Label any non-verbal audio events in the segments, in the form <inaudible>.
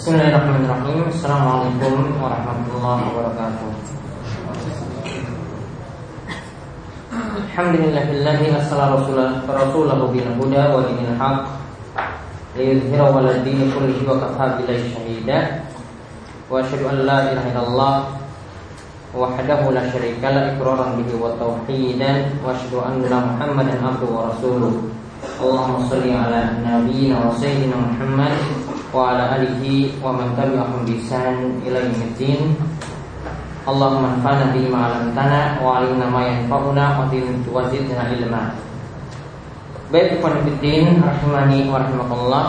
Bismillahirrahmanirrahim Assalamualaikum warahmatullahi wabarakatuh Alhamdulillahillahi asala rasulah Rasulahu bin huda wa dinil haq Liyudhira waladini kullihi wa kafa bilai syahida Wa ashadu an la ilaha illallah Wahdahu la syarika la ikraran bihi wa tauhidan Wa ashadu anna muhammadan abdu wa rasuluh Allahumma salli ala nabiyyina wa sayyidina Muhammad wa ala alihi wa man tabi'ahum bi ihsan ila yaumiddin. Allahumma anfa'na bima 'allamtana wa 'allimna ma yanfa'una wa zidna ilma. Baik ikhwan fillah rahimani wa rahimakumullah.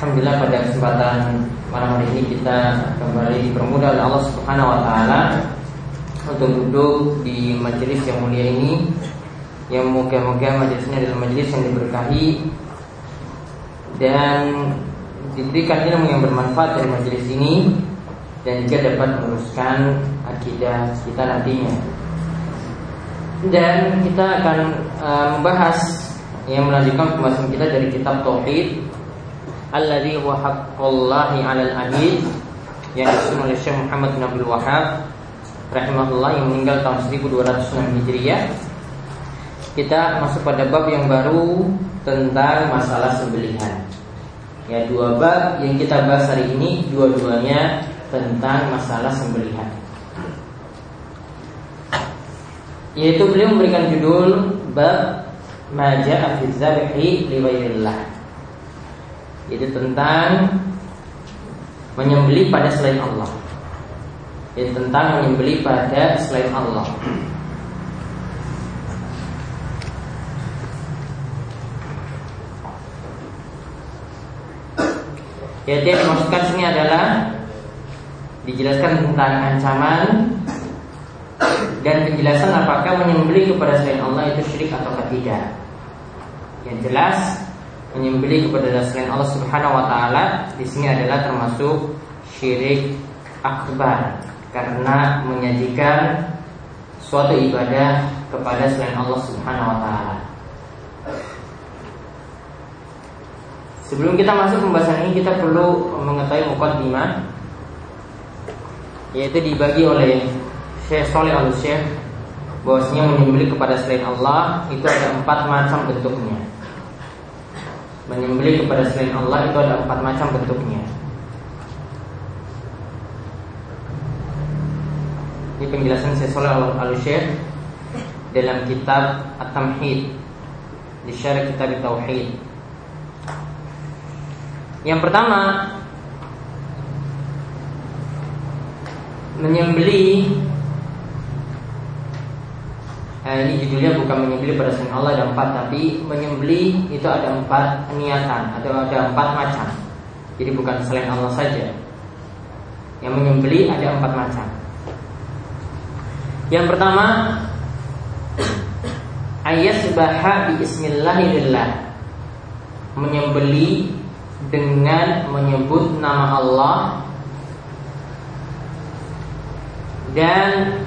Alhamdulillah pada kesempatan malam hari ini kita kembali dipermudah oleh Allah Subhanahu wa taala untuk duduk di majelis yang mulia ini yang moga-moga majelisnya adalah majelis yang diberkahi dan diberikan ilmu yang bermanfaat dari majelis ini dan juga dapat meneruskan akidah kita nantinya. Dan kita akan uh, membahas yang melanjutkan pembahasan kita dari kitab Tauhid Alladhi huwa haqqullahi 'alal 'abid yang disusun oleh Syekh Muhammad bin Abdul Wahab rahimahullah yang meninggal tahun 1206 Hijriah. Kita masuk pada bab yang baru tentang masalah sembelihan. Ya dua bab yang kita bahas hari ini dua-duanya tentang masalah sembelihan. Yaitu beliau memberikan judul bab Maja fi dzabhi li Yaitu tentang menyembelih pada selain Allah. Yaitu tentang menyembelih pada selain Allah. Jadi yang dimaksudkan sini adalah dijelaskan tentang ancaman dan penjelasan apakah menyembelih kepada selain Allah itu syirik atau tidak. Yang jelas menyembelih kepada selain Allah Subhanahu wa taala di sini adalah termasuk syirik akbar karena menyajikan suatu ibadah kepada selain Allah Subhanahu wa taala. Sebelum kita masuk pembahasan ini kita perlu mengetahui mukaddimah yaitu dibagi oleh Syekh Soleh al Syekh bahwasanya menyembelih kepada selain Allah itu ada empat macam bentuknya. Menyembelih kepada selain Allah itu ada empat macam bentuknya. Ini penjelasan Syekh Soleh al Syekh dalam kitab At-Tamhid di syarah kitab Tauhid yang pertama menyembeli Nah, ini judulnya bukan menyembeli pada selain Allah ada empat Tapi menyembeli itu ada empat niatan Atau ada empat macam. Jadi bukan selain Allah saja. Yang menyembeli ada empat macam. Yang pertama <clears throat> Ayat sebaha bi ismillahillah. Menyembeli dengan menyebut nama Allah dan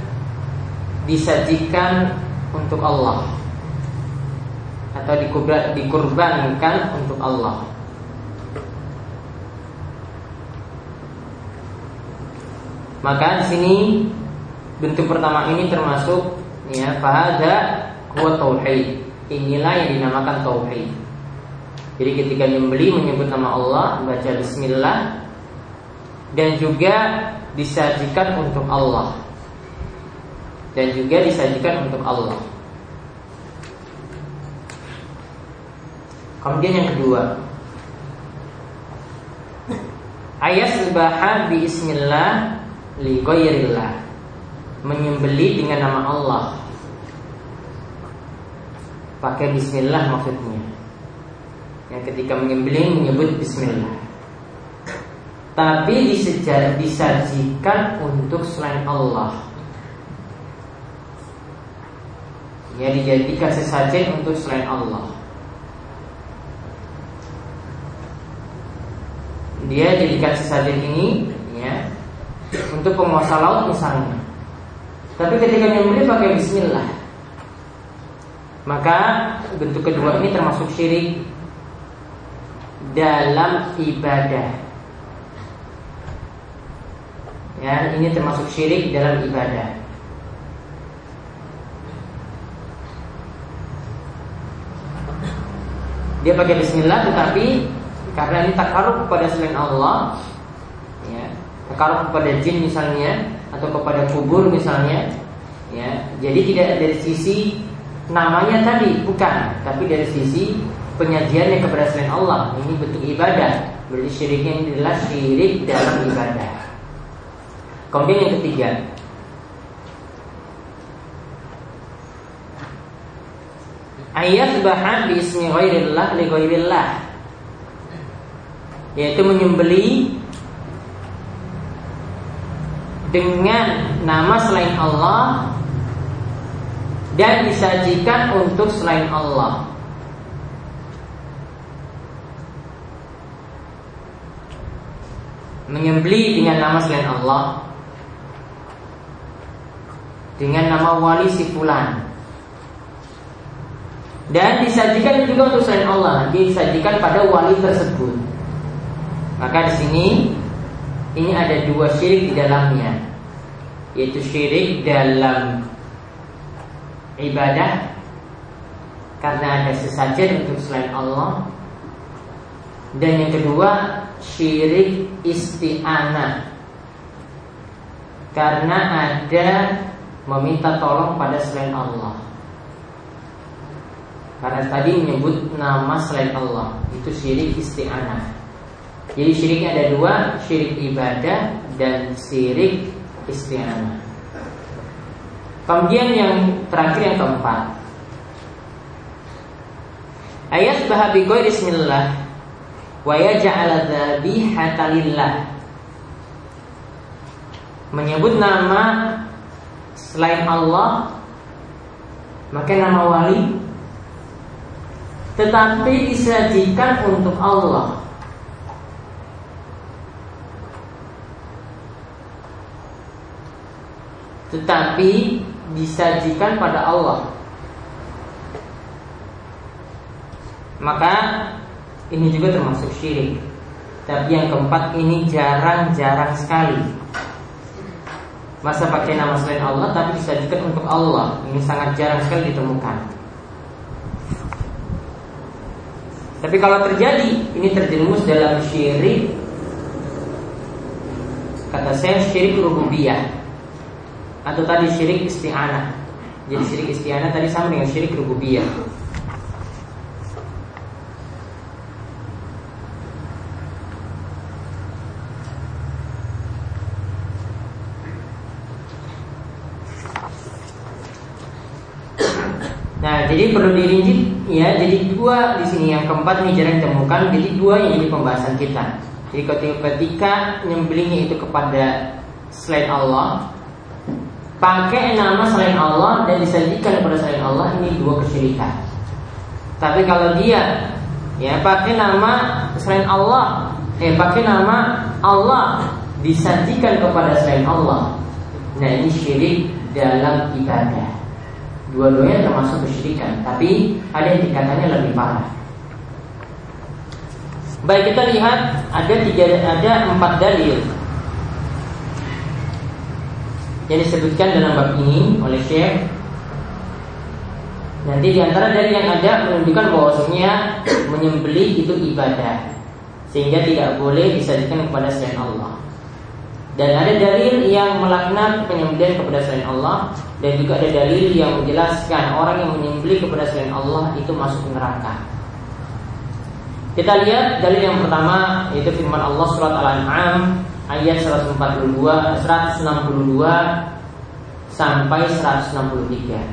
disajikan untuk Allah atau dikurbankan untuk Allah. Maka di sini bentuk pertama ini termasuk ya pada kuat tauhid. Inilah yang dinamakan tauhid. Jadi ketika nyembeli menyebut nama Allah, baca bismillah dan juga disajikan untuk Allah. Dan juga disajikan untuk Allah. Kemudian yang kedua Ayat sebahan bi ismillah li ghairillah Menyembeli dengan nama Allah Pakai bismillah maksudnya yang ketika menyembelih menyebut Bismillah. Tapi disajikan untuk selain Allah. Ya dijadikan sesajen untuk selain Allah. Dia jadikan sesajen ini ya untuk penguasa laut misalnya. Tapi ketika menyembelih pakai Bismillah, maka bentuk kedua ini termasuk syirik dalam ibadah Ya, ini termasuk syirik dalam ibadah. Dia pakai bismillah tetapi karena ini takarub kepada selain Allah, ya, takarub kepada jin misalnya atau kepada kubur misalnya, ya. Jadi tidak dari sisi namanya tadi bukan, tapi dari sisi penyajiannya kepada selain Allah. Ini bentuk ibadah. Berarti syiriknya ini adalah syirik dalam ibadah. Kemudian yang ketiga, ayat bahan di ismi ghairillah li ghairillah yaitu menyembeli dengan nama selain Allah dan disajikan untuk selain Allah. Menyembeli dengan nama selain Allah. Dengan nama wali si fulan. Dan disajikan juga untuk selain Allah. Disajikan pada wali tersebut. Maka di sini ini ada dua syirik di dalamnya. Yaitu syirik dalam ibadah. Karena ada sesajen untuk selain Allah dan yang kedua syirik isti'anah karena ada meminta tolong pada selain Allah. Karena tadi menyebut nama selain Allah itu syirik isti'anah. Jadi syiriknya ada dua, syirik ibadah dan syirik isti'anah. Kemudian yang terakhir yang keempat. Ayat bahabi bismillah wa yaj'al. Menyebut nama selain Allah maka nama wali. Tetapi disajikan untuk Allah. Tetapi disajikan pada Allah. Maka ini juga termasuk syirik. Tapi yang keempat ini jarang-jarang sekali. Masa pakai nama selain Allah tapi disajikan untuk Allah. Ini sangat jarang sekali ditemukan. Tapi kalau terjadi Ini terjerumus dalam syirik. Kata saya syirik rububiyah. Atau tadi syirik isti'anah. Jadi syirik isti'anah tadi sama dengan syirik rububiyah jadi perlu dirinci ya. Jadi dua di sini yang keempat ini jarang ditemukan. Jadi dua yang jadi pembahasan kita. Jadi ketika, nyembelihnya itu kepada selain Allah, pakai nama selain Allah dan disajikan kepada selain Allah ini dua kesyirikan. Tapi kalau dia ya pakai nama selain Allah, eh pakai nama Allah disajikan kepada selain Allah. Nah ini syirik dalam ibadah. Dua-duanya termasuk kesyirikan Tapi ada yang tingkatannya lebih parah Baik kita lihat ada tiga ada empat dalil yang disebutkan dalam bab ini oleh Syekh. Nanti di antara dari yang ada menunjukkan bahwasanya menyembelih itu ibadah sehingga tidak boleh disajikan kepada selain Allah. Dan ada dalil yang melaknat penyembelihan kepada selain Allah dan juga ada dalil yang menjelaskan orang yang menyembelih kepada selain Allah itu masuk neraka. Kita lihat dalil yang pertama yaitu firman Allah surat Al-An'am ayat 142 162 sampai 163.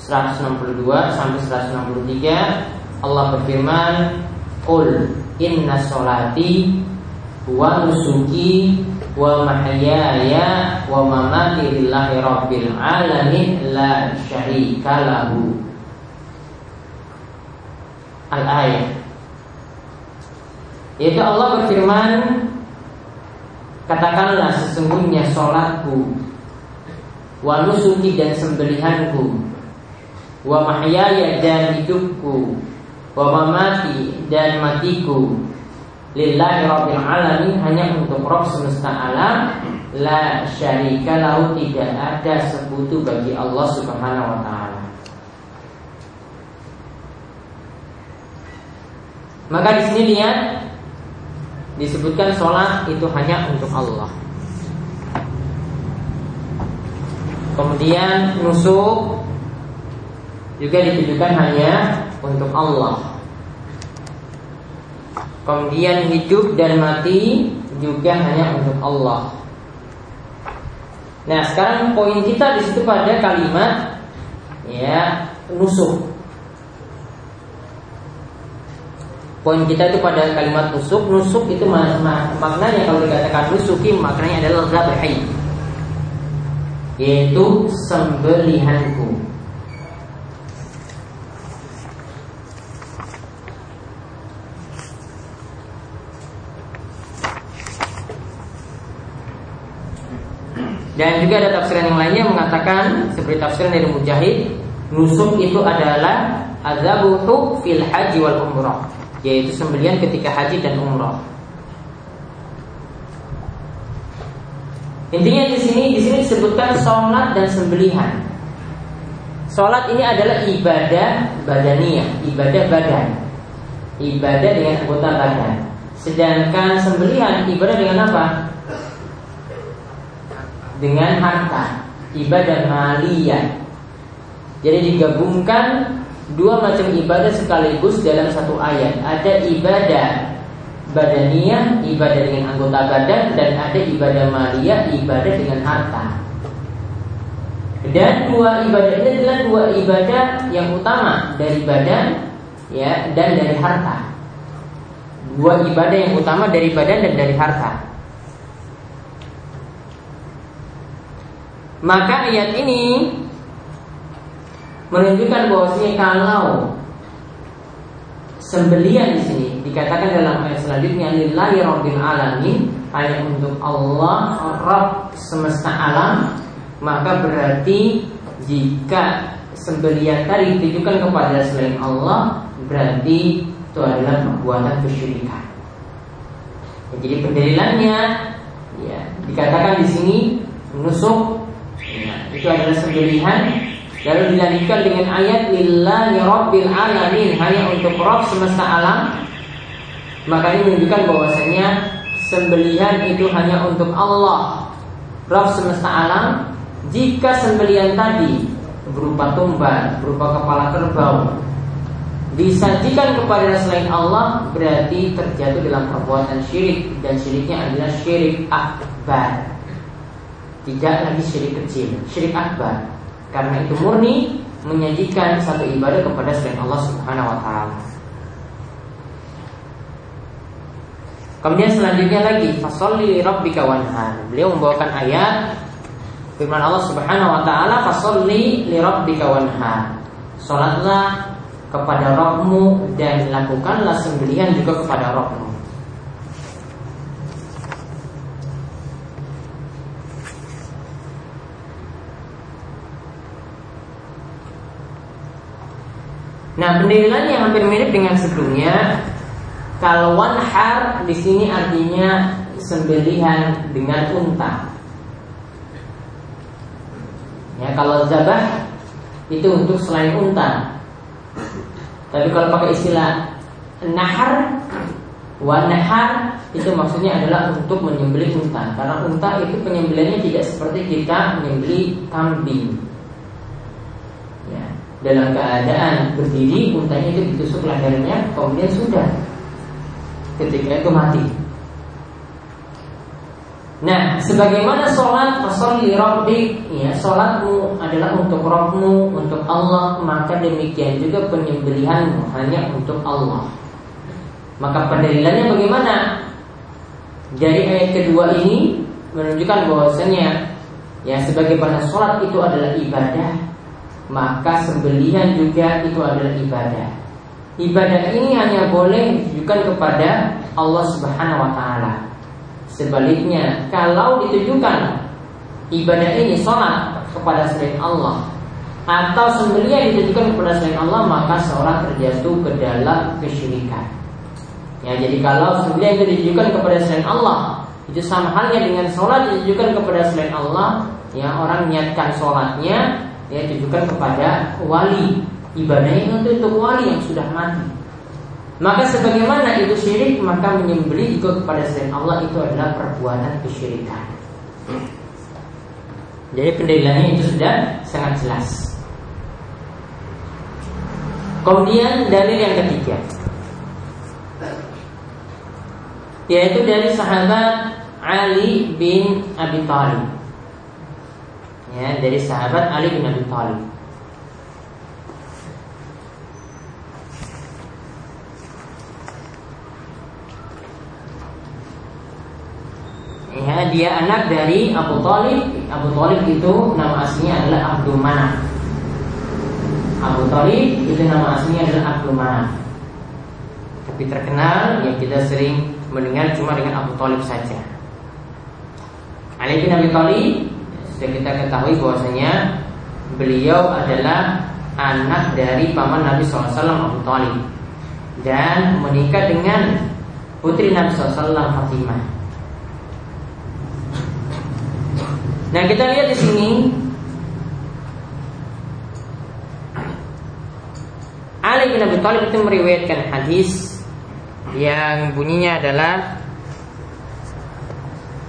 162 sampai 163 Allah berfirman, "Qul inna solati wa nusuki wa mahyaya wa mamati lillahi rabbil alamin la syarika lahu. Al ayat yaitu Allah berfirman katakanlah sesungguhnya sholatku wa nusuki dan sembelihanku wa mahyaya dan hidupku wa mamati dan matiku lillahi rabbil alamin hanya untuk Rabb semesta alam la syarika lahu tidak ada sekutu bagi Allah Subhanahu wa taala. Maka di sini lihat disebutkan sholat itu hanya untuk Allah. Kemudian nusuk juga ditujukan hanya untuk Allah. Kemudian hidup dan mati juga hanya untuk Allah. Nah, sekarang poin kita di situ pada kalimat ya nusuk. Poin kita itu pada kalimat nusuk. Nusuk itu mak maknanya kalau dikatakan nusuki maknanya adalah zabhi. Yaitu sembelihanku. Dan juga ada tafsiran yang lainnya mengatakan seperti tafsiran dari Mujahid, nusuk itu adalah azabuhu fil haji wal umrah, yaitu sembelian ketika haji dan umrah. Intinya di sini di sini disebutkan sholat dan sembelihan. Sholat ini adalah ibadah badaniyah, ibadah badan, ibadah dengan anggota badan. Sedangkan sembelihan ibadah dengan apa? Dengan harta ibadah maliyah. Jadi digabungkan dua macam ibadah sekaligus dalam satu ayat. Ada ibadah badaniyah, ibadah dengan anggota badan dan ada ibadah maliyah, ibadah dengan harta. Dan dua ibadah ini adalah dua ibadah yang utama dari badan ya dan dari harta. Dua ibadah yang utama dari badan dan dari harta. Maka ayat ini menunjukkan bahwasanya kalau sembelian di sini dikatakan dalam ayat selanjutnya lillahi rabbil alamin hanya untuk Allah Rabb semesta alam maka berarti jika sembelian tadi ditujukan kepada selain Allah berarti itu adalah perbuatan kesyirikan. Jadi pendalilannya ya dikatakan di sini nusuk itu adalah sembelihan lalu dilanjutkan dengan ayat lillahi rabbil alamin. Hanya untuk Rabb semesta alam. Maka ini menunjukkan bahwasanya sembelihan itu hanya untuk Allah. Rabb semesta alam jika sembelihan tadi berupa tumban berupa kepala kerbau disajikan kepada selain Allah berarti terjatuh dalam perbuatan syirik. Dan syiriknya adalah syirik akbar tidak lagi syirik kecil, syirik akbar. Karena itu murni menyajikan satu ibadah kepada selain Allah Subhanahu wa taala. Kemudian selanjutnya lagi fasolli rabbika wanhar. Beliau membawakan ayat firman Allah Subhanahu wa taala fasolli li rabbika wanhar. Salatlah kepada Rabbmu dan lakukanlah sembelihan juga kepada Rabbmu. Nah, pendalilan yang hampir mirip dengan sebelumnya, kalau wanhar di sini artinya sembelihan dengan unta. Ya, kalau zabah itu untuk selain unta. Tapi kalau pakai istilah nahar, wanahar itu maksudnya adalah untuk menyembelih unta. Karena unta itu penyembelihannya tidak seperti kita menyembelih kambing dalam keadaan berdiri untanya itu ditusuk lehernya kemudian sudah ketika itu mati Nah, sebagaimana sholat fasolli rabbi, ya sholatmu adalah untuk Rabbmu, untuk Allah, maka demikian juga penyembelihanmu hanya untuk Allah. Maka pendalilannya bagaimana? Dari ayat kedua ini menunjukkan bahwasanya ya sebagaimana sholat itu adalah ibadah, maka sembelihan juga itu adalah ibadah. Ibadah ini hanya boleh ditujukan kepada Allah Subhanahu wa taala. Sebaliknya, kalau ditujukan ibadah ini sholat kepada selain Allah atau sembelihan ditujukan kepada selain Allah, maka seorang terjatuh ke dalam kesyirikan. Ya, jadi kalau sembelihan itu ditujukan kepada selain Allah, Itu sama halnya dengan sholat ditujukan kepada selain Allah Ya orang niatkan sholatnya Ya ditujukan kepada wali. Ibadahnya itu untuk wali yang sudah mati. Maka sebagaimana itu syirik Maka menyembeli juga kepada selain Allah Itu adalah perbuatan kesyirikan. Jadi pendalilannya itu sudah sangat jelas. Kemudian dalil yang ketiga. Yaitu dari sahabat Ali bin Abi Thalib. Ya, dari sahabat Ali bin Abi Thalib. Ya, dia anak dari Abu Thalib. Abu Thalib itu nama aslinya adalah Abdul Manaf. Abu Talib itu nama aslinya adalah Abdul Manaf. Tapi terkenal yang kita sering mendengar cuma dengan Abu Talib saja. Ali bin Abi Thalib sudah kita ketahui bahwasanya beliau adalah anak dari paman Nabi SAW Abu Talib dan menikah dengan putri Nabi SAW Fatimah. Nah kita lihat di sini Ali bin Abi Thalib itu meriwayatkan hadis yang bunyinya adalah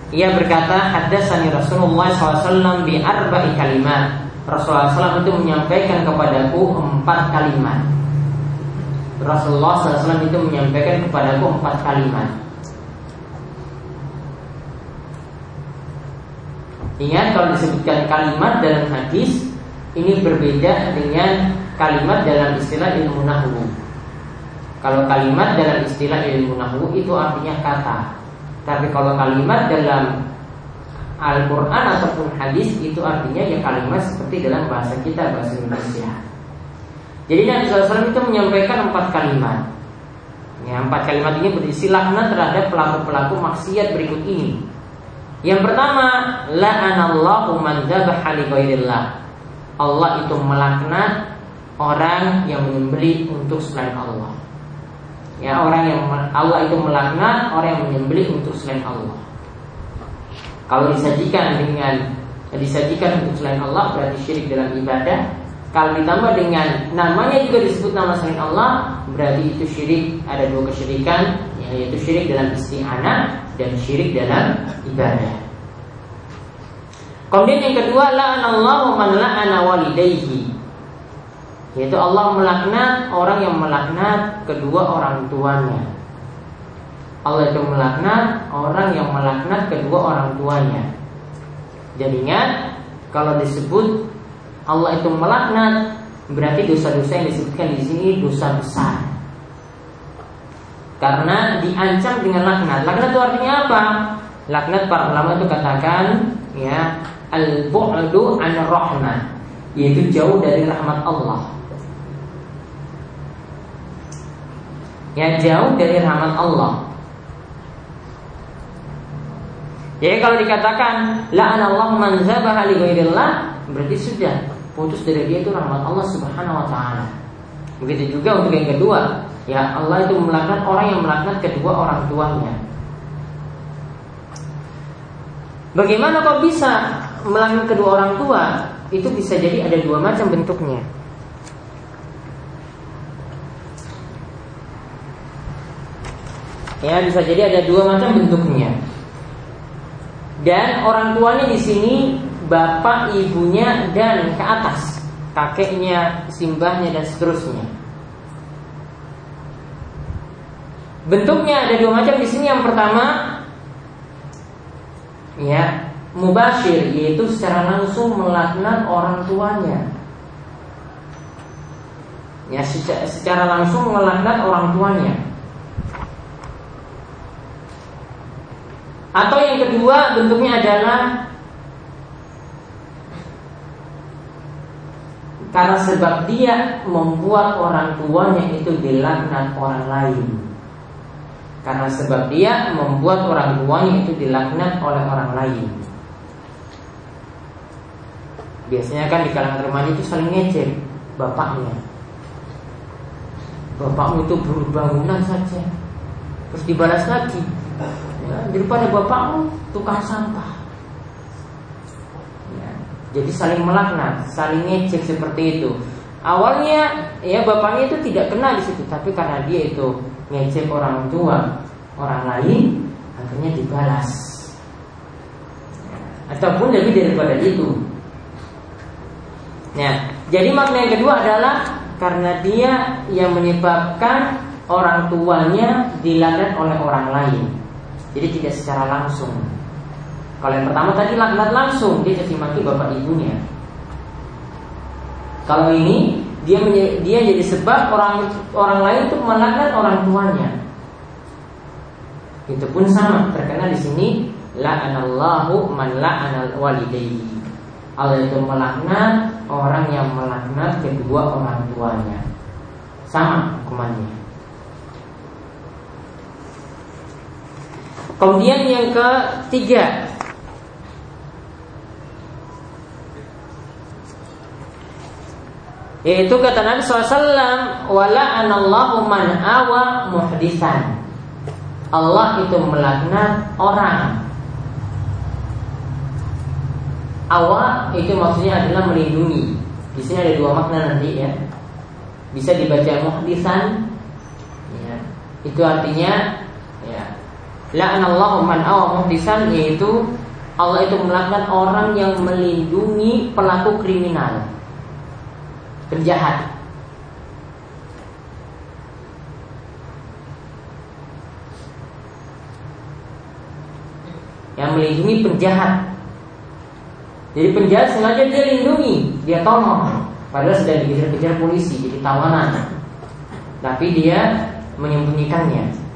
ia berkata haddatsani Rasulullah SAW bi arba'i kalimat Rasulullah SAW itu menyampaikan kepadaku empat kalimat Rasulullah SAW itu menyampaikan kepadaku empat kalimat Ingat kalau disebutkan kalimat dalam hadis Ini berbeda dengan kalimat dalam istilah ilmu nahwu. Kalau kalimat dalam istilah ilmu nahwu itu artinya kata. Tapi kalau kalimat dalam Al-Quran ataupun hadis itu artinya ya kalimat seperti dalam bahasa kita bahasa Indonesia. Jadi Nabi SAW itu menyampaikan empat kalimat. Ya, empat kalimat ini berisi laknat terhadap pelaku-pelaku maksiat berikut ini. Yang pertama, la'anallahu man Allah itu melaknat orang yang menyembelih untuk selain Allah. Ya, orang yang Allah itu melaknat orang yang menyembelih untuk selain Allah. Kalau disajikan dengan disajikan untuk selain Allah berarti syirik dalam ibadah. Kalau ditambah dengan namanya juga disebut nama selain Allah berarti itu syirik. Ada dua kesyirikan yaitu syirik dalam isti'anah dan syirik dalam ibadah. Kemudian yang kedua la'anallahu man la'ana walidayhi yaitu Allah melaknat orang yang melaknat kedua orang tuanya. Allah itu melaknat orang yang melaknat kedua orang tuanya. Jadi ingat kalau disebut Allah itu melaknat berarti dosa-dosa yang disebutkan di sini dosa besar. Karena diancam dengan laknat. Laknat itu artinya apa? Laknat para ulama itu katakan ya al-bu'du an rahmah yaitu jauh dari rahmat Allah. yang jauh dari rahmat Allah. Jadi kalau dikatakan la Allah man zabaha li berarti sudah putus dari dia itu rahmat Allah Subhanahu wa taala. Begitu juga untuk yang kedua, ya Allah itu melaknat orang yang melaknat kedua orang tuanya. Bagaimana kok bisa melaknat kedua orang tua? Itu bisa jadi ada dua macam bentuknya. Ya, bisa jadi ada dua macam bentuknya. Dan orang tuanya di sini bapak, ibunya dan ke atas, kakeknya, simbahnya dan seterusnya. Bentuknya ada dua macam di sini. Yang pertama, ya mubashir yaitu secara langsung melaknat orang tuanya. Ya secara, secara langsung melaknat orang tuanya. Atau yang kedua bentuknya adalah karena sebab dia membuat orang tuanya itu dilaknat orang lain. Karena sebab dia membuat orang tuanya itu dilaknat oleh orang lain. Biasanya kan di kalangan remaja itu saling ngecek bapaknya. Bapakmu itu berbangunan saja, terus dibalas lagi ya, daripada bapakmu tukang sampah. Ya, jadi saling melaknat, saling ngecek seperti itu. Awalnya ya bapaknya itu tidak kena di situ, tapi karena dia itu ngecek orang tua, orang lain, akhirnya dibalas. Ya, ataupun lebih daripada itu. Ya, jadi makna yang kedua adalah karena dia yang menyebabkan orang tuanya dilaknat oleh orang lain. Jadi tidak secara langsung. Kalau yang pertama tadi laknat langsung, dia caci maki bapak ibunya. Kalau ini dia dia jadi sebab orang orang lain untuk melaknat orang tuanya. Itu pun sama terkena di sini la'anallahu man la'anal walidayhi. Allah itu melaknat orang yang melaknat kedua orang tuanya. Sama hukumannya. Kemudian yang ketiga Yaitu kata Nabi SAW Wala anallahu man awa muhdisan Allah itu melaknat orang Awa itu maksudnya adalah melindungi. Di sini ada dua makna nanti ya. Bisa dibaca muhdisan ya. Itu artinya ya, La'anallahu man awa muhdisan yaitu Allah itu melaknat orang yang melindungi pelaku kriminal. Penjahat. Yang melindungi penjahat Jadi penjahat sengaja dia lindungi Dia tolong Padahal sedang dikejar-kejar polisi Jadi tawanan Tapi dia menyembunyikannya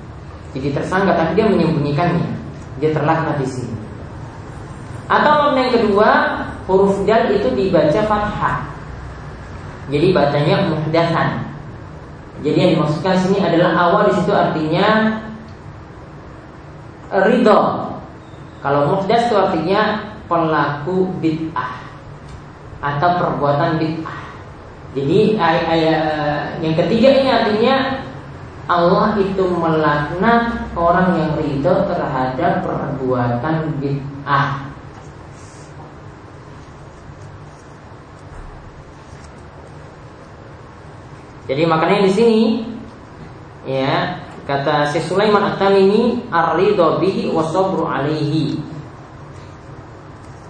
jadi tersangka tapi dia menyembunyikannya. Dia terlaknat di sini. Atau yang kedua, huruf dal itu dibaca fathah. Jadi bacanya muhdatsan. Jadi yang dimaksudkan sini adalah awal di situ artinya ridho. Kalau muhdas itu artinya pelaku bid'ah atau perbuatan bid'ah. Jadi ayat, ayat yang ketiga ini artinya Allah itu melaknat orang yang ridho terhadap perbuatan bid'ah. Jadi makanya di sini ya kata si Sulaiman At-Tamimi ar-ridho bihi wa alaihi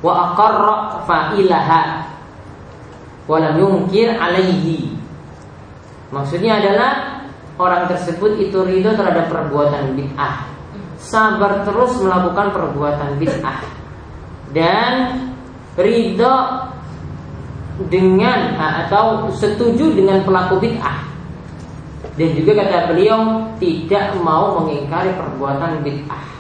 wa aqarra fa'ilaha. Wa lam yunkir alaihi. Maksudnya adalah orang tersebut itu ridho terhadap perbuatan bid'ah. Sabar terus melakukan perbuatan bid'ah. Dan ridho dengan atau setuju dengan pelaku bid'ah. Dan juga kata beliau tidak mau mengingkari perbuatan bid'ah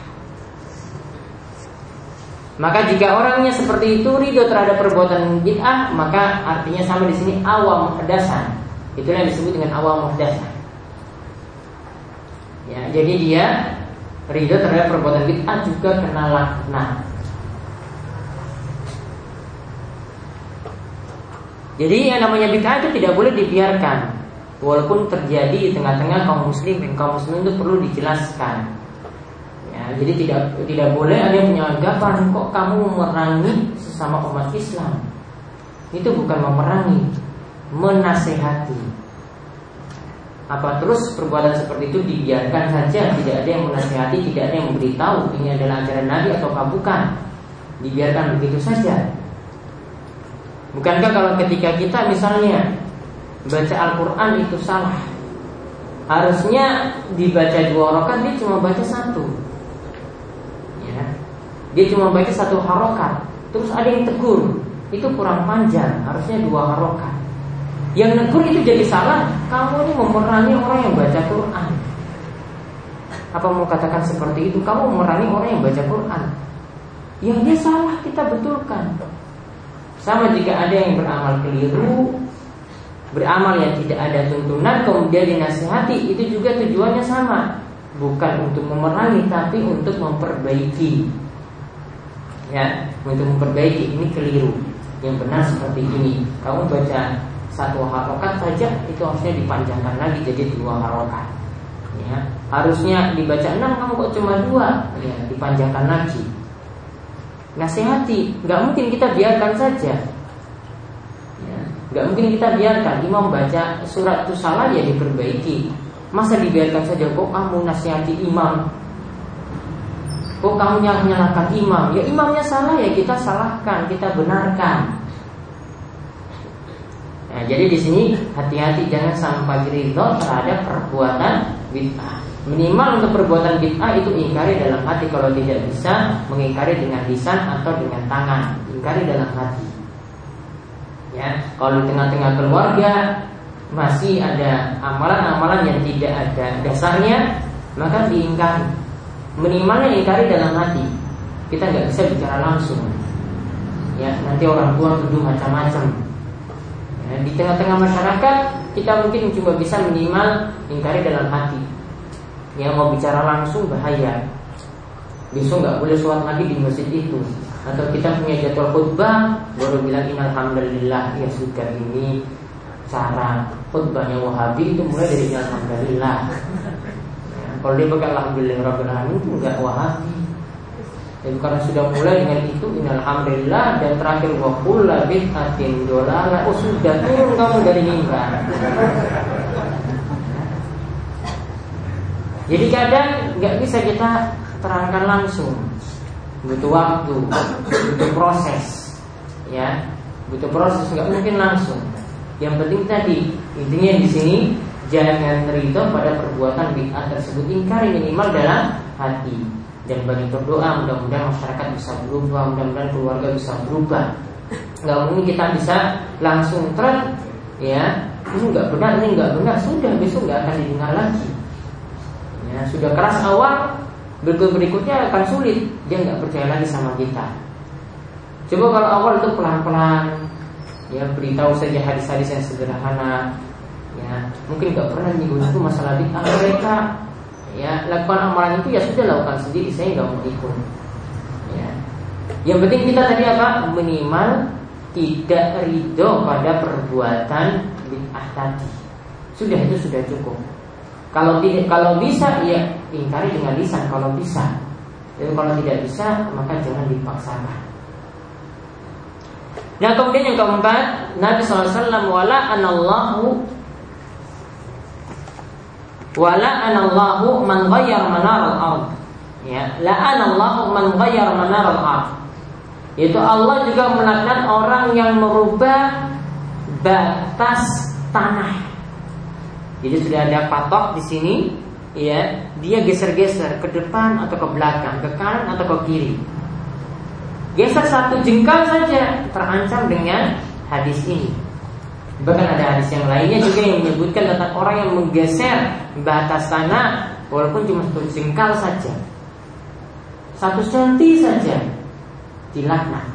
maka jika orangnya seperti itu ridho terhadap perbuatan bid'ah maka artinya sama di sini awam muhdasan. Itulah yang disebut dengan awam muhdasan Ya, jadi dia ridho terhadap perbuatan bid'ah juga kena laknat. Jadi yang namanya bid'ah itu tidak boleh dibiarkan Walaupun terjadi di tengah-tengah kaum muslim Dan kaum muslim itu perlu dijelaskan ya, Jadi tidak tidak boleh ada yang punya anggapan Kok kamu memerangi sesama umat Islam? Itu bukan memerangi Menasehati. Apa terus perbuatan seperti itu dibiarkan saja tidak ada yang menasihati tidak ada yang memberitahu ini adalah ajaran Nabi atau bukan. Dibiarkan begitu saja. Bukankah kalau ketika kita misalnya baca Al-Quran itu salah? Harusnya dibaca dua rakaat dia cuma baca satu dia cuma baca satu harokat terus ada yang tegur. Itu kurang panjang harusnya dua harokat. Yang negur itu jadi salah Kamu ini memerangi orang yang baca Quran. Apa mau katakan seperti itu? Kamu memerangi orang yang baca Quran. Yang dia salah kita betulkan. Sama jika ada yang beramal keliru Beramal yang tidak ada tuntunan Kemudian dinasihati Itu juga tujuannya sama. Bukan untuk memerangi Tapi untuk memperbaiki Ya, untuk memperbaiki ini keliru. Yang benar seperti ini. Kamu baca satu harokat saja itu harusnya dipanjangkan lagi jadi dua harokat. Ya. Harusnya dibaca enam kamu kok cuma dua? Ya dipanjangkan lagi. Nasihati. Nggak mungkin kita biarkan saja. Ya, nggak mungkin kita biarkan. Imam baca surat itu salah ya diperbaiki. Masa dibiarkan saja? Kok kamu nasihati imam kok kamu nyalahkan imam ya imamnya salah ya kita salahkan kita benarkan Nah, jadi di sini hati-hati jangan sampai ridho terhadap perbuatan bid'ah. Minimal untuk perbuatan bid'ah itu ingkari dalam hati kalau tidak bisa mengingkari dengan lisan atau dengan tangan. Ingkari dalam hati. Ya, kalau di tengah-tengah keluarga masih ada amalan-amalan yang tidak ada dasarnya, maka diingkari. Minimalnya ingkari dalam hati. Kita nggak bisa bicara langsung. Ya, nanti orang tua tuduh macam-macam Ya, di tengah-tengah masyarakat kita mungkin cuma bisa minimal ingkari dalam hati. Yang mau bicara langsung bahaya. Besok nggak boleh sholat lagi di masjid itu. Atau kita punya jadwal khutbah baru bilang alhamdulillah ya sudah ini cara khutbahnya Wahabi itu mulai dari alhamdulillah. Kalau dia pakai alhamdulillah rabbil alamin itu nggak Wahabi. Dan karena sudah mulai dengan itu Alhamdulillah dan terakhir Wakulla bid'atin dolala. Oh sudah turun kamu dari mimbar. Jadi kadang nggak bisa kita terangkan langsung. Butuh waktu Butuh proses Ya. Butuh proses nggak mungkin langsung. Yang penting tadi Intinya di sini Jangan terito pada perbuatan bid'ah tersebut. Ingkari minimal dalam hati. Dan banyak berdoa mudah-mudahan masyarakat bisa berubah mudah-mudahan keluarga bisa berubah. Nggak mungkin kita bisa langsung tren ya. Ini nggak benar ini nggak benar. Sudah besok nggak akan didengar lagi. Ya sudah keras awal berikut berikutnya akan sulit. Dia nggak percaya lagi sama kita. Coba kalau awal itu pelan-pelan ya beritahu saja hadis-hadis yang sederhana ya mungkin nggak pernah nyinggung itu masalah bid'ah mereka. Ya lakukan amalan itu ya sudah lakukan sendiri saya nggak mau ikut. Ya. Yang penting kita tadi apa? Minimal tidak ridho pada perbuatan bid'ah tadi. Sudah itu sudah cukup. Kalau tidak kalau bisa ya ingkari dengan lisan kalau bisa. Tapi kalau tidak bisa maka jangan dipaksakan. Nah kemudian yang keempat Nabi SAW wala anallahu Anallahu man ghayyar manar al-ard. Ya, anallahu man ghayyar manar al-ard. Itu Allah juga melaknat orang yang merubah batas tanah. Jadi sudah ada patok di sini, ya, dia geser-geser ke depan atau ke belakang, ke kanan atau ke kiri. Geser satu jengkal saja terancam dengan hadis ini. Bahkan ada hadis yang lainnya juga yang menyebutkan tentang orang yang menggeser batas tanah walaupun cuma satu jengkal saja. Satu senti saja dilaknat.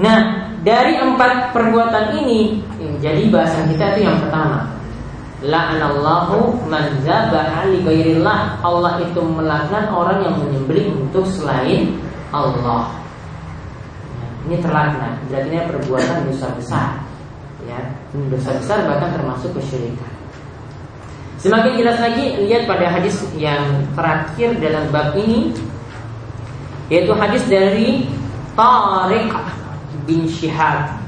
Nah, dari empat perbuatan ini jadi bahasan kita itu yang pertama. La'anallahu man zabaha li. Allah itu melaknat orang yang menyembelih untuk selain Allah ini terlaknat ini perbuatan dosa besar. Ya dosa besar bahkan termasuk kesyirikan. Semakin jelas lagi lihat pada hadis yang terakhir dalam bab ini yaitu hadis dari Tariq bin Shihab.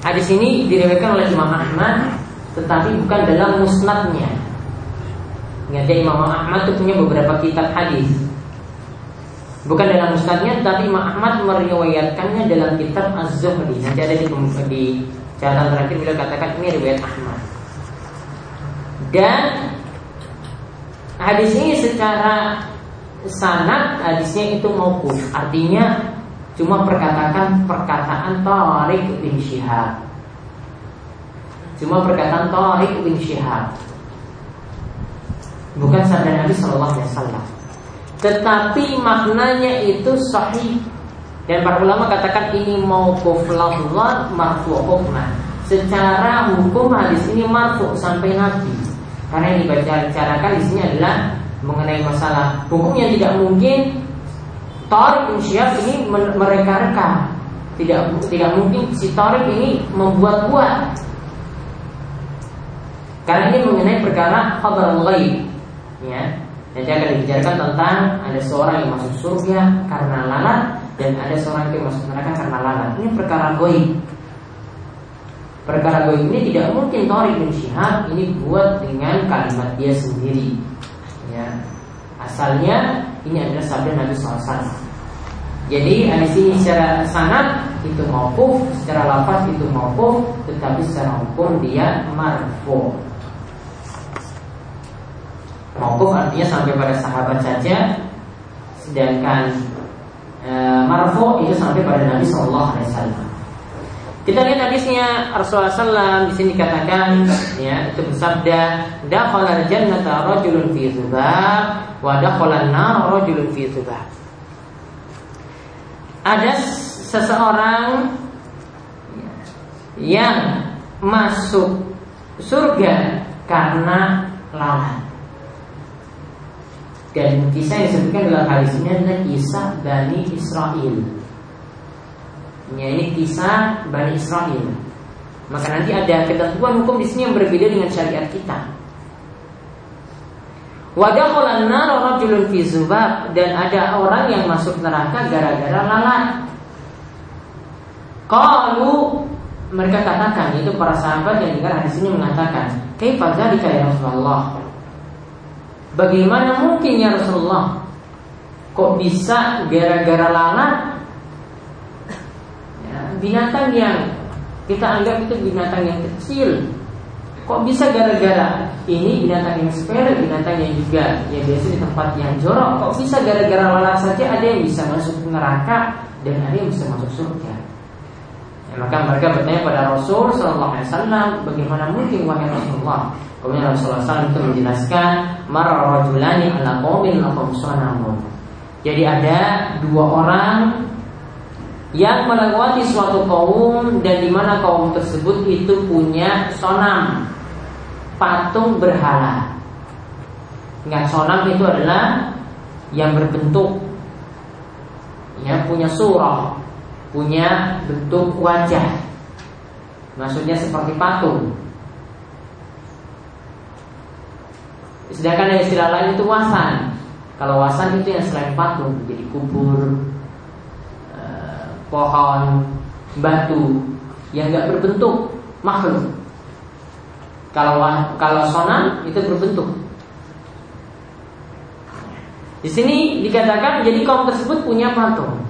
Hadis ini diriwayatkan oleh Imam Ahmad tetapi bukan dalam musnadnya Ingat Imam Ahmad itu punya beberapa kitab hadis. Bukan dalam musnadnya, tapi Imam Ahmad meriwayatkannya dalam kitab Az-Zuhri. Nanti ada di, di catatan terakhir beliau katakan ini riwayat Ahmad. Dan hadis ini secara sanad hadisnya itu maupun artinya cuma perkataan perkataan Tariq bin Syihab. Cuma perkataan Tariq bin Syihab bukan sabda Nabi Shallallahu Alaihi Wasallam. Tetapi maknanya itu sahih dan para ulama katakan ini mau lafzan marfu hukman. Secara hukum hadis ini marfu sampai Nabi. Karena yang dibaca bicarakan di sini adalah mengenai masalah hukum yang tidak mungkin Tariq bin Syihab ini mereka reka tidak tidak mungkin si Torik ini membuat-buat karena ini mengenai perkara khabar ghaib ya nanti akan dibicarakan tentang ada seorang yang masuk surga karena lalat dan ada seorang yang masuk neraka karena lalat. Ini perkara ghaib perkara ghaib ini tidak mungkin Torik bin Syihab ini buat dengan kalimat dia sendiri. Ya. Asalnya ini adalah sabda Nabi SAW jadi di sini secara sanad itu maupun secara lafaz itu maupun tetapi secara hukum dia marfu. Maupun artinya sampai pada sahabat saja, sedangkan e, marfu itu sampai pada Nabi Shallallahu Alaihi Wasallam. Kita lihat hadisnya Rasulullah SAW di sini dikatakan ya itu bersabda dakhala jannata rajulun fi dzubab wa dakhala an-nar rajulun fi dzubab ada seseorang yang masuk surga karena lalat. Dan kisah yang disebutkan dalam hadis ini adalah kisah Bani Israel. Ya, ini kisah Bani Israel. Maka nanti ada ketentuan hukum di sini yang berbeda dengan syariat kita. Dan ada orang yang masuk neraka gara-gara lalat. Kalau mereka katakan itu para sahabat yang dengar hadis ini mengatakan, "Kaifa ya Rasulullah?" Bagaimana mungkin ya Rasulullah? Kok bisa gara-gara lalat? Ya, binatang yang kita anggap itu binatang yang kecil, Kok bisa gara-gara ini binatang yang sepele, binatang yang juga yang biasa di tempat yang jorok. Kok bisa gara-gara lalat saja ada yang bisa masuk neraka dan ada yang bisa masuk surga. Maka mereka bertanya pada Rasul Sallallahu Alaihi Wasallam, bagaimana mungkin wahai Rasulullah? Kemudian Rasulullah SAW itu menjelaskan, mararajulani ala qawmin lakum Jadi ada dua orang yang melewati suatu kaum dan di mana kaum tersebut itu punya sonam patung berhala. Ingat sonam itu adalah yang berbentuk ya punya surah, punya bentuk wajah. Maksudnya seperti patung. Sedangkan yang istilah lain itu wasan. Kalau wasan itu yang selain patung, jadi kubur, eh, pohon, batu yang nggak berbentuk makhluk. Kalau kalau sonam itu berbentuk. Di sini dikatakan jadi kaum tersebut punya patung.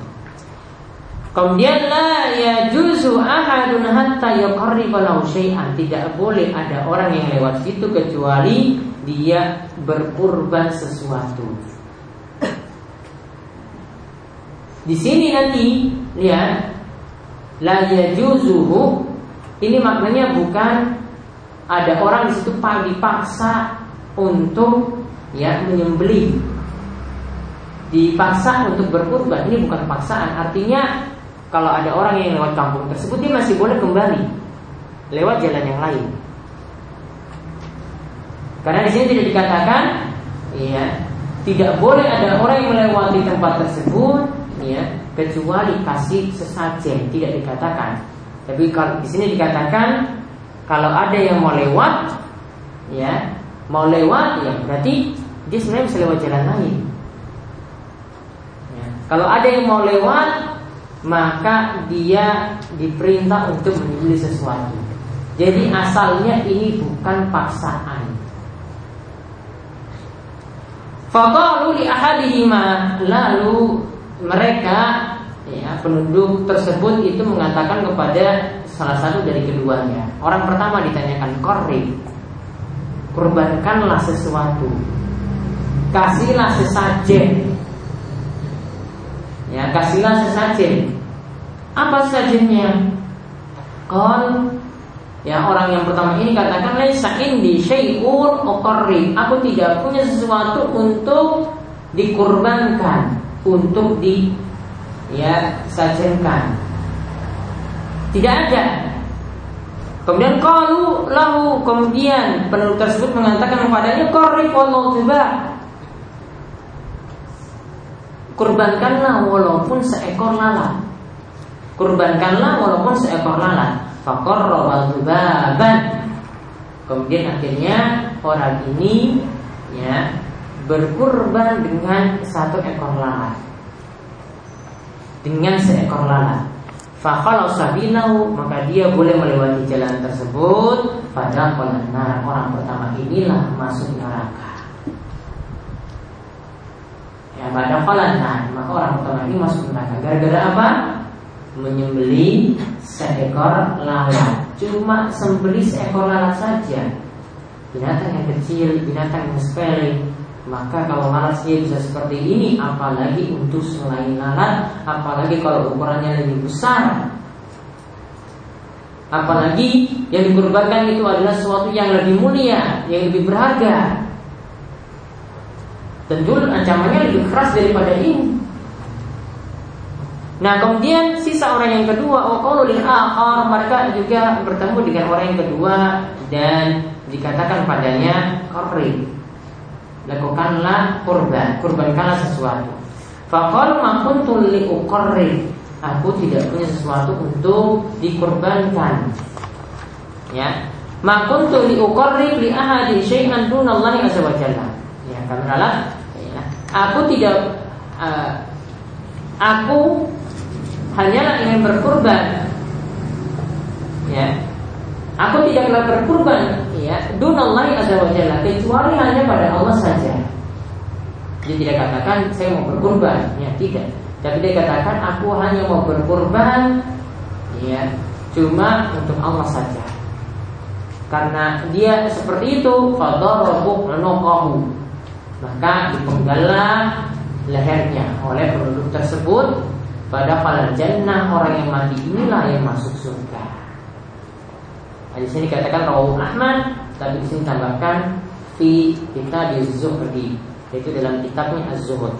Kemudian la juzu ahadun hatta yuqarriba lahu syai'an. Tidak boleh ada orang yang lewat situ kecuali dia berkurban sesuatu. Di sini nanti lihat la yajuzuhu ini maknanya bukan ada orang di situ dipaksa untuk ya menyembelih dipaksa untuk berkurban ini bukan paksaan artinya kalau ada orang yang lewat kampung tersebut dia masih boleh kembali lewat jalan yang lain karena di sini tidak dikatakan ya tidak boleh ada orang yang melewati tempat tersebut ya kecuali kasih sesajen tidak dikatakan tapi kalau di sini dikatakan kalau ada yang mau lewat, ya mau lewat ya berarti dia sebenarnya bisa lewat jalan lain. Ya. Kalau ada yang mau lewat, maka dia diperintah untuk menyembelih sesuatu. Jadi asalnya ini bukan paksaan. Faqalu li ahadihima lalu mereka ya penduduk tersebut itu mengatakan kepada salah satu dari keduanya. Orang pertama ditanyakan korib, kurbankanlah sesuatu, kasihlah sesajen. Ya, kasihlah sesajen. Apa sesajennya? Kol Ya orang yang pertama ini katakan laisa indi syai'un uqarrib. Aku tidak punya sesuatu untuk dikurbankan, untuk di ya sajenkan. Tidak ada. Kemudian kalau lalu kemudian penduduk tersebut mengatakan kepadanya korif coba kurbankanlah walaupun seekor lalat. kurbankanlah walaupun seekor lalat. Fakorrobal baban. Kemudian akhirnya orang ini ya berkurban dengan satu ekor lalat. Dengan seekor lalat. Fakal sabilahu maka dia boleh melewati jalan tersebut pada orang pertama inilah masuk neraka. Ya pada nah, maka orang pertama ini masuk neraka. Gara-gara apa? Menyembeli seekor lalat. Cuma sembeli seekor lalat saja. Binatang yang kecil, binatang yang sepele, maka kalau lalatnya bisa seperti ini Apalagi untuk selain lalat Apalagi kalau ukurannya lebih besar Apalagi yang dikurbankan itu adalah sesuatu yang lebih mulia Yang lebih berharga Tentu ancamannya lebih keras daripada ini Nah kemudian sisa orang yang kedua akhar Mereka juga bertemu dengan orang yang kedua Dan dikatakan padanya Korri lakukanlah kurban, kurbankanlah sesuatu. Fakal makun tuli ukorri, aku tidak punya sesuatu untuk dikurbankan. Ya, makun tuli ukorri li ahadi syai'an dunallahi azza jalla. Ya, karena ya, aku tidak uh, aku hanyalah ingin berkurban. Ya, Aku tidaklah berkurban ya dunallahi azza wa jalla kecuali hanya pada Allah saja. Dia tidak katakan saya mau berkurban, ya tidak. Tapi dia katakan aku hanya mau berkurban ya cuma untuk Allah saja. Karena dia seperti itu, fadarabu nuqahu. Maka dipenggallah lehernya oleh penduduk tersebut pada falal jannah orang yang mati inilah yang masuk surga. Nah, di sini katakan rawu Ahmad, tapi di sini tambahkan fi kita di Zuhri, yaitu dalam kitabnya Az-Zuhud.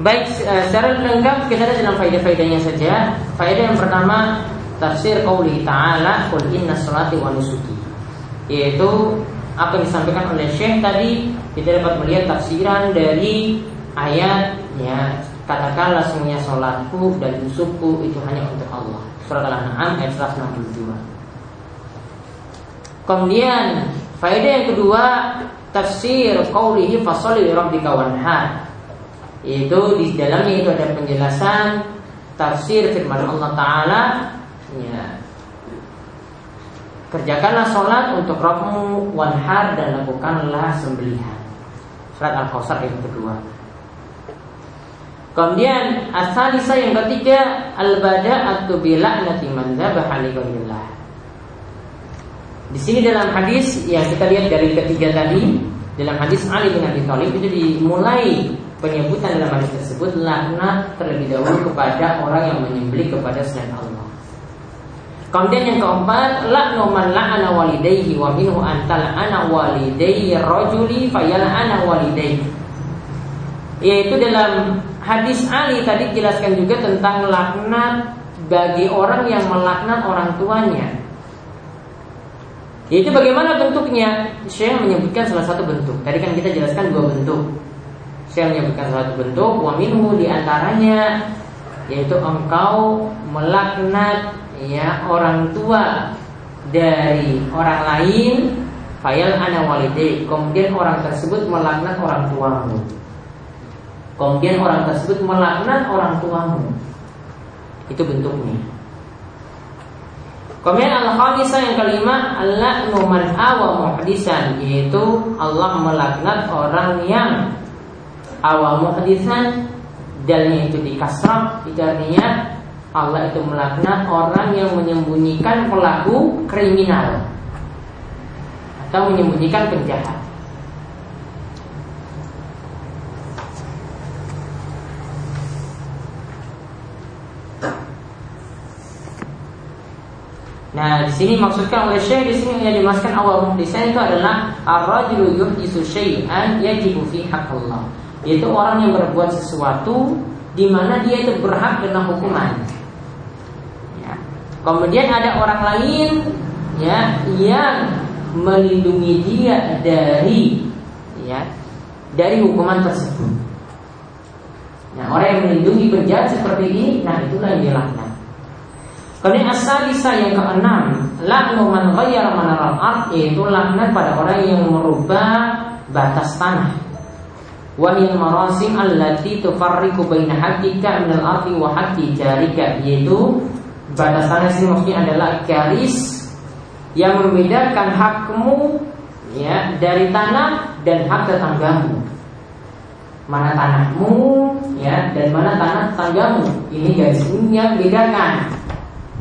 Baik, eh, secara lengkap kita lihat dalam faedah-faedahnya saja. Faedah yang pertama tafsir qauli ta'ala qul inna salati wa nusuki. Yaitu apa yang disampaikan oleh Syekh tadi kita dapat melihat tafsiran dari ayat ya katakanlah semuanya sholatku dan nusukku itu hanya untuk Allah. Surat al-an'am ayat 162 kemudian faedah yang kedua tafsir qaulihi fasalli rabbika wanhar itu di dalamnya itu ada penjelasan tafsir firman Allah taala ya Kerjakanlah sholat untuk rohmu wanhar dan lakukanlah sembelihan. Surat Al-Kausar yang kedua. Kemudian asalisa yang ketiga al-bada'atu bila'nati man dzabaha Di sini dalam hadis yang kita lihat dari ketiga tadi, dalam hadis Ali bin Abi Thalib itu dimulai penyebutan dalam hadis tersebut laknat terlebih dahulu kepada orang yang menyembelih kepada selain Allah. Kemudian yang keempat, la'nu man la'ana walidayhi wa minhu antal ana walidayhi rajuli fayal'ana walidayhi. Yaitu dalam hadis Ali tadi jelaskan juga tentang laknat bagi orang yang melaknat orang tuanya. Yaitu bagaimana bentuknya? Syekh menyebutkan salah satu bentuk. Tadi kan kita jelaskan dua bentuk. Syekh menyebutkan satu bentuk, wa minhu di antaranya yaitu engkau melaknat ya orang tua dari orang lain fayal ana walide kemudian orang tersebut melaknat orang tuamu. Kemudian orang tersebut melaknat orang tuamu. Itu bentuknya. Kemudian al-khamisah yang kelima Allah numan awa muhdisan yaitu Allah melaknat orang yang awal muhdisan dalnya itu di kasrah itu artinya Allah itu melaknat orang yang menyembunyikan pelaku kriminal atau menyembunyikan penjahat. Nah, di sini maksudkan oleh Syekh di sini yang dimasukkan awal muhdisan itu adalah ar-rajulu yuhdisu syai'an yajibu fi haqqillah. Yaitu orang yang berbuat sesuatu di mana dia itu berhak dengan hukuman. Kemudian ada orang lain ya yang melindungi dia dari ya dari hukuman tersebut. Nah, orang yang melindungi penjahat seperti ini, nah itulah yang dilaknat. Kemudian asalisa yang keenam, laknu man ghayyara manaral ard yaitu laknat pada orang yang merubah batas tanah. Wahil marasim allati tufarriqu baina haqqika min al-ardi wa haqqi jarika yaitu batas tanah ini maksudnya adalah garis yang membedakan hakmu ya dari tanah dan hak tetanggamu. Mana tanahmu ya dan mana tanah tetanggamu. Ini garis ini yang bedakan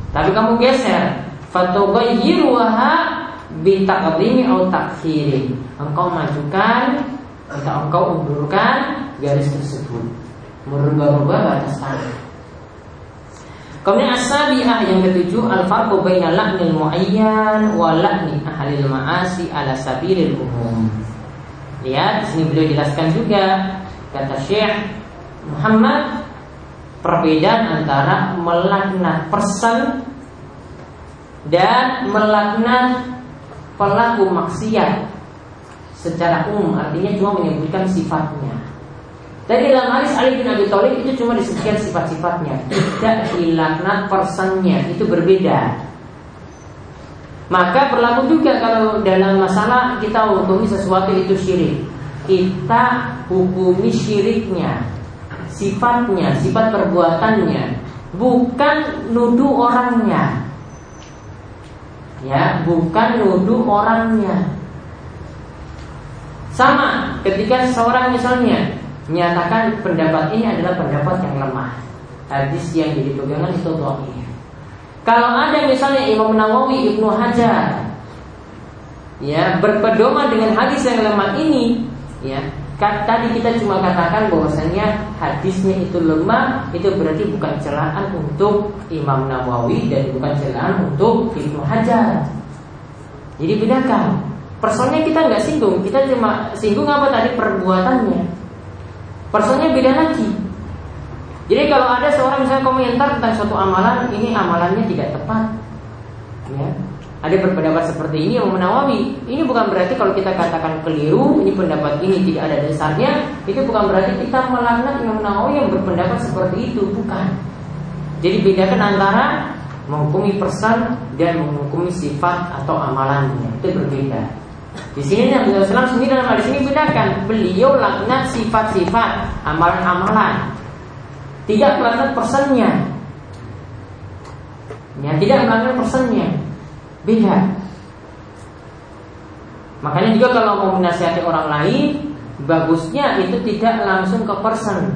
tapi kamu geser. Fatughayyiruha bi taqdimi atau takhiri engkau majukan atau engkau undurkan garis tersebut. Merubah-rubah batas tanah Kemudian asabiah yang ketujuh al-farqu baina la'nil muayyan wa la'ni ahlil ma'asi ala sabilil umum. Lihat sini beliau jelaskan juga kata Syekh Muhammad perbedaan antara melaknat person dan melaknat pelaku maksiat secara umum artinya cuma menyebutkan sifatnya. Dari dalam hadis Ali bin Abi Thalib itu cuma disebutkan sifat-sifatnya, tidak dilaknat personnya, itu berbeda. Maka berlaku juga kalau dalam masalah kita hukumi sesuatu itu syirik, kita hukumi syiriknya, sifatnya, sifat perbuatannya, bukan nuduh orangnya. Ya, bukan nuduh orangnya. Sama ketika seorang misalnya menyatakan pendapat ini adalah pendapat yang lemah. Hadis yang jadi pegangan itu dhaif. Kalau ada misalnya Imam Nawawi, Ibnu Hajar ya berpedoman dengan hadis yang lemah ini, ya tadi kita cuma katakan bahwasanya hadisnya itu lemah itu berarti bukan celaan untuk Imam Nawawi dan bukan celaan untuk Ibnu Hajar. Jadi bedakan. Personnya kita nggak singgung, kita cuma singgung apa tadi perbuatannya. Personnya beda lagi. Jadi kalau ada seorang misalnya komentar tentang suatu amalan, ini amalannya tidak tepat. Ya. Ada berpendapat seperti ini yang Nawawi. Ini bukan berarti kalau kita katakan keliru, ini pendapat ini tidak ada dasarnya, itu bukan berarti kita melaknat Imam Nawawi yang berpendapat seperti itu, bukan. Jadi bedakan antara menghukumi persan dan menghukumi sifat atau amalannya itu berbeda. Di sini Nabi Muhammad sendiri dalam hadis ini bedakan beliau laknat sifat-sifat amalan-amalan, tidak melaknat persennya. Ya, tidak melaknat persennya, beda. Makanya juga kalau mau menasihati orang lain, bagusnya itu tidak langsung ke person,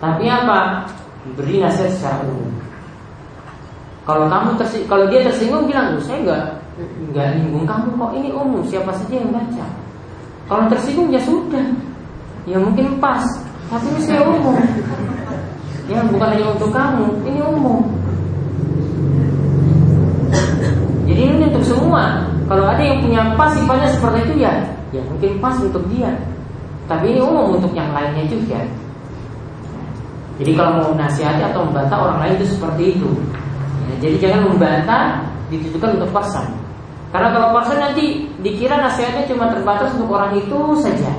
tapi apa? Beri nasihat secara umum. Kalau kamu tersi kalau dia tersinggung bilang, saya enggak nggak nyinggung kamu kok ini umum siapa saja yang baca. Kalau tersinggung ya sudah. Ya mungkin pas tapi ini saya umum. Ya bukan hanya untuk kamu ini umum. Jadi ini untuk semua. Kalau ada yang punya pas sifatnya seperti itu ya ya mungkin pas untuk dia. Tapi ini umum untuk yang lainnya juga. Jadi kalau mau nasihati atau membantah orang lain itu seperti itu ya, jadi jangan membantah ditujukan untuk pasan karena kalau person nanti dikira nasihatnya cuma terbatas untuk orang itu saja,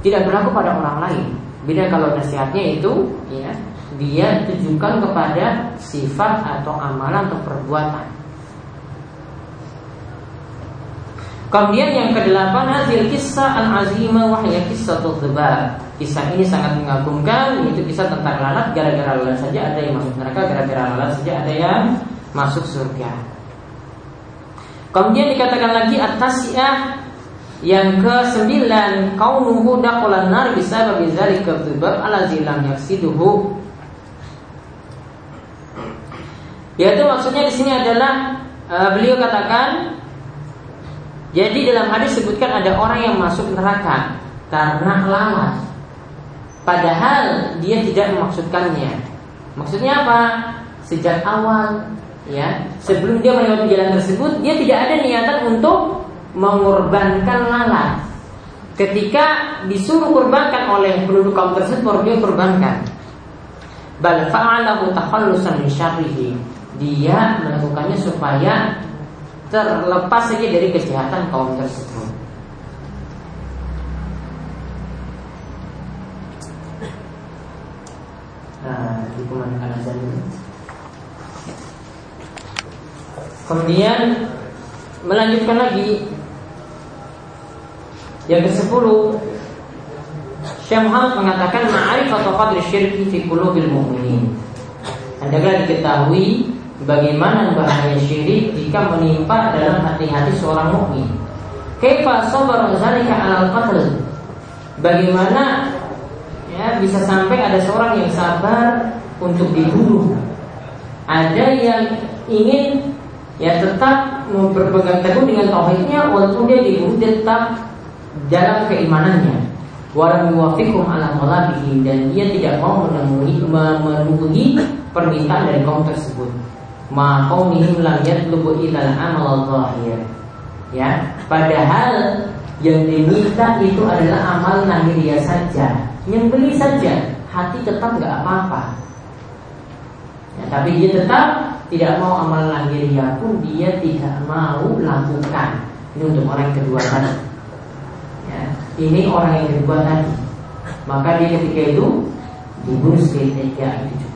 tidak berlaku pada orang lain. Beda kalau nasihatnya itu, ya, dia tujukan kepada sifat atau amalan atau perbuatan. Kemudian yang kedelapan hasil kisah al-azimah wahya kisah tudbar. Kisah ini sangat mengagumkan Itu kisah tentang lalat Gara-gara lalat saja ada yang masuk neraka Gara-gara lalat saja ada yang masuk surga. Kemudian dikatakan lagi atas ya yang ke sembilan kaunuhu dakolan nar bisa bagi zalika dzubab alazi lam yaksiduhu yaitu maksudnya di sini adalah uh, beliau katakan jadi dalam hadis sebutkan ada orang yang masuk neraka karena lalat padahal dia tidak memaksudkannya. Maksudnya apa? Sejak awal ya sebelum dia melewati jalan tersebut dia tidak ada niatan untuk mengorbankan lalat ketika disuruh kurbankan oleh penduduk kaum tersebut dia kurbankan bal fa'alahu takhallusan dia melakukannya supaya terlepas saja dari kejahatan kaum tersebut. Nah, azan ini. Kemudian melanjutkan lagi yang ke-10 Syekh Muhammad mengatakan ma'rifat qadri syirki fi qulubil mu'minin. Hendaklah diketahui bagaimana bahaya syirik jika menimpa dalam hati-hati seorang mukmin. Kaifa sabar zalika 'alal qatl? Bagaimana bisa sampai ada seorang yang sabar untuk dibunuh. Ada yang ingin ya tetap berpegang teguh dengan tauhidnya walaupun dia dibunuh dia tetap dalam keimanannya walam yuwafiqhum ala malabihi dan dia tidak mau menemui memenuhi permintaan dari kaum tersebut. Ma lam yatlubu ilal amal. Ya, padahal yang diminta itu adalah amal lahiriah saja. Yang beli saja, hati tetap nggak apa-apa. Ya, tapi dia tetap tidak mau amal lahiriah pun dia tidak mau lakukan. Ini untuk orang kedua tadi ini orang yang berbuat tadi maka dia ketika itu dibunuh seketika itu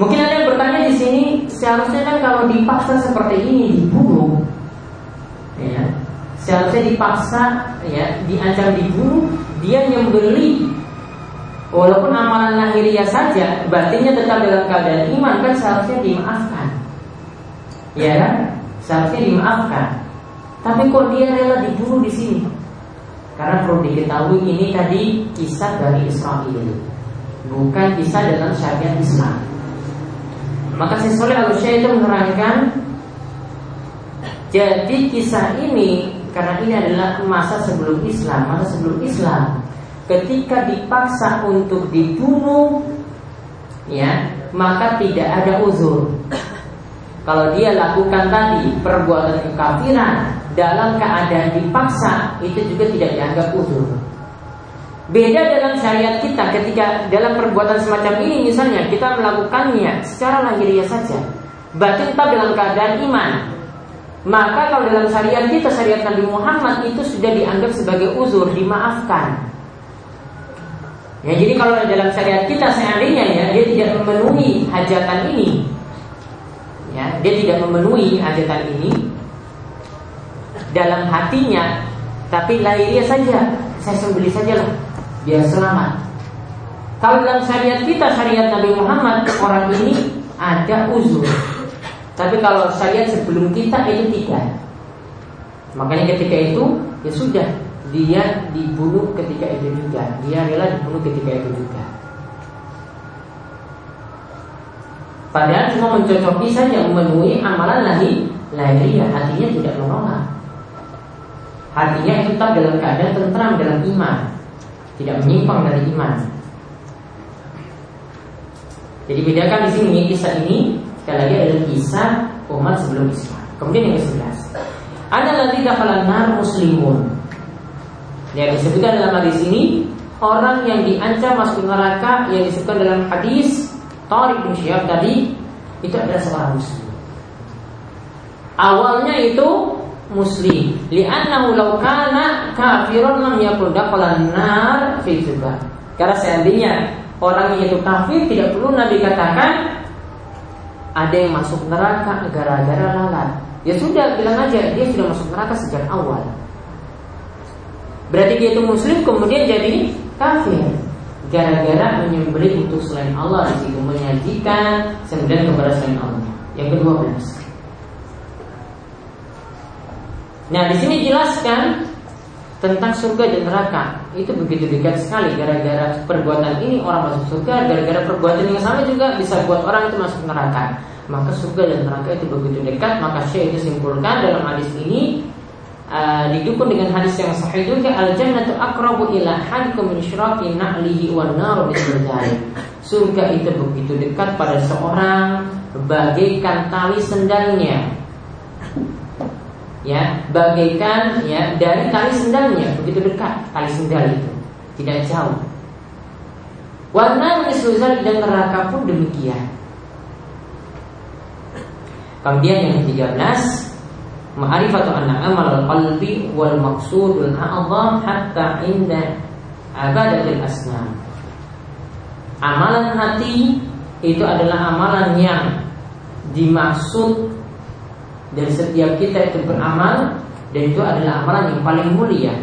Mungkin ada yang bertanya di sini, seharusnya kan kalau dipaksa seperti ini dibunuh, ya, seharusnya dipaksa, ya, diancam dibunuh, dia yang beli Walaupun amalan lahiriah saja, batinnya tetap dalam keadaan iman kan seharusnya dimaafkan. Ya kan? Seharusnya dimaafkan. Tapi kok dia rela dibunuh di sini? Karena perlu diketahui ini tadi kisah dari Israel, bukan kisah dalam syariat Islam. Maka Syekh al itu menerangkan jadi kisah ini karena ini adalah masa sebelum Islam, masa sebelum Islam ketika dipaksa untuk dibunuh ya maka tidak ada uzur. Kalau dia lakukan tadi perbuatan kekafiran dalam keadaan dipaksa itu juga tidak dianggap uzur beda dalam syariat kita ketika dalam perbuatan semacam ini misalnya kita melakukannya secara lahiriah saja berarti tetap dalam keadaan iman. Maka kalau dalam syariat kita syariat Nabi Muhammad itu sudah dianggap sebagai uzur dimaafkan. Ya, jadi kalau dalam syariat kita seandainya ya dia tidak memenuhi hajatan ini, ya dia tidak memenuhi hajatan ini dalam hatinya, tapi lahirnya saja saya sembeli saja lah biar selamat. Kalau dalam syariat kita syariat Nabi Muhammad orang ini ada uzur, tapi kalau syariat sebelum kita itu tidak. Makanya ketika itu ya sudah dia dibunuh ketika itu juga. Dia rela dibunuh ketika itu juga. Padahal cuma mencocoki saja memenuhi amalan lagi. Lahiriah hatinya tidak menolak. Hatinya tetap dalam keadaan tentram dalam iman tidak menyimpang dari iman. Jadi bedakan di sini kisah ini sekali lagi adalah kisah umat sebelum Islam. Kemudian yang ke-11 ada lagi nar muslimun. Yang disebutkan dalam hadis ini orang yang diancam masuk neraka yang disebutkan dalam hadis Tariq bin tadi itu adalah seorang muslim. Awalnya itu muslim, li'annahu law kana kafirun lam yakun dakhalan nar fi Karena seandainya orang yang itu kafir tidak perlu Nabi katakan ada yang masuk neraka gara-gara lalat. Ya sudah bilang aja dia sudah masuk neraka sejak awal. Berarti dia itu muslim kemudian jadi kafir gara-gara menyembelih untuk selain Allah di situ menyajikan sembelihan kepada selain Allah. Yang kedua belas. Nah, di sini jelaskan tentang surga dan neraka. Itu begitu dekat sekali gara-gara perbuatan ini orang masuk surga, gara-gara perbuatan yang sama juga bisa buat orang itu masuk neraka. Maka surga dan neraka itu begitu dekat, maka Syekh itu simpulkan dalam hadis ini uh, didukung dengan hadis yang sahih juga al jannatu aqrabu ila hadikum min syiraki na'lihi wan naru Surga itu begitu dekat pada seorang bagaikan tali sendalnya. Ya bagaikan ya dari tali sendalnya begitu dekat tali sendal itu tidak jauh. Warna misuzal dan neraka pun demikian. Kemudian yang ke-13 ma'rifatu anna amal al-qalbi wal maqsudul a'zam hatta inda abadatil asnam. Amalan hati itu adalah amalan yang dimaksud dan setiap kita itu beramal dan itu adalah amalan yang paling mulia.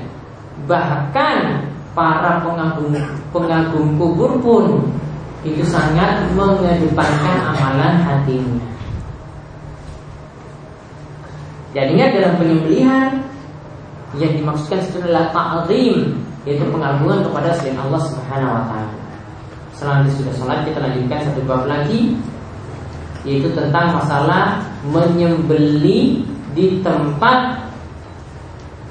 Bahkan para pengagum pengagum kubur pun itu sangat mengedepankan amalan hatinya. Jadinya dalam penyembelihan yang dimaksudkan adalah ta'zim yaitu pengagungan kepada selain Allah Subhanahu wa taala. Selanjutnya sudah sholat kita lanjutkan satu bab lagi yaitu tentang masalah menyembeli di tempat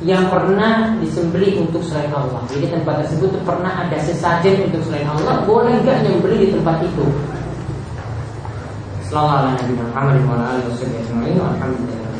yang pernah disembeli untuk selain Allah. Jadi tempat tersebut pernah ada sesajen untuk selain Allah, boleh nggak menyembeli di tempat itu? Alhamdulillah.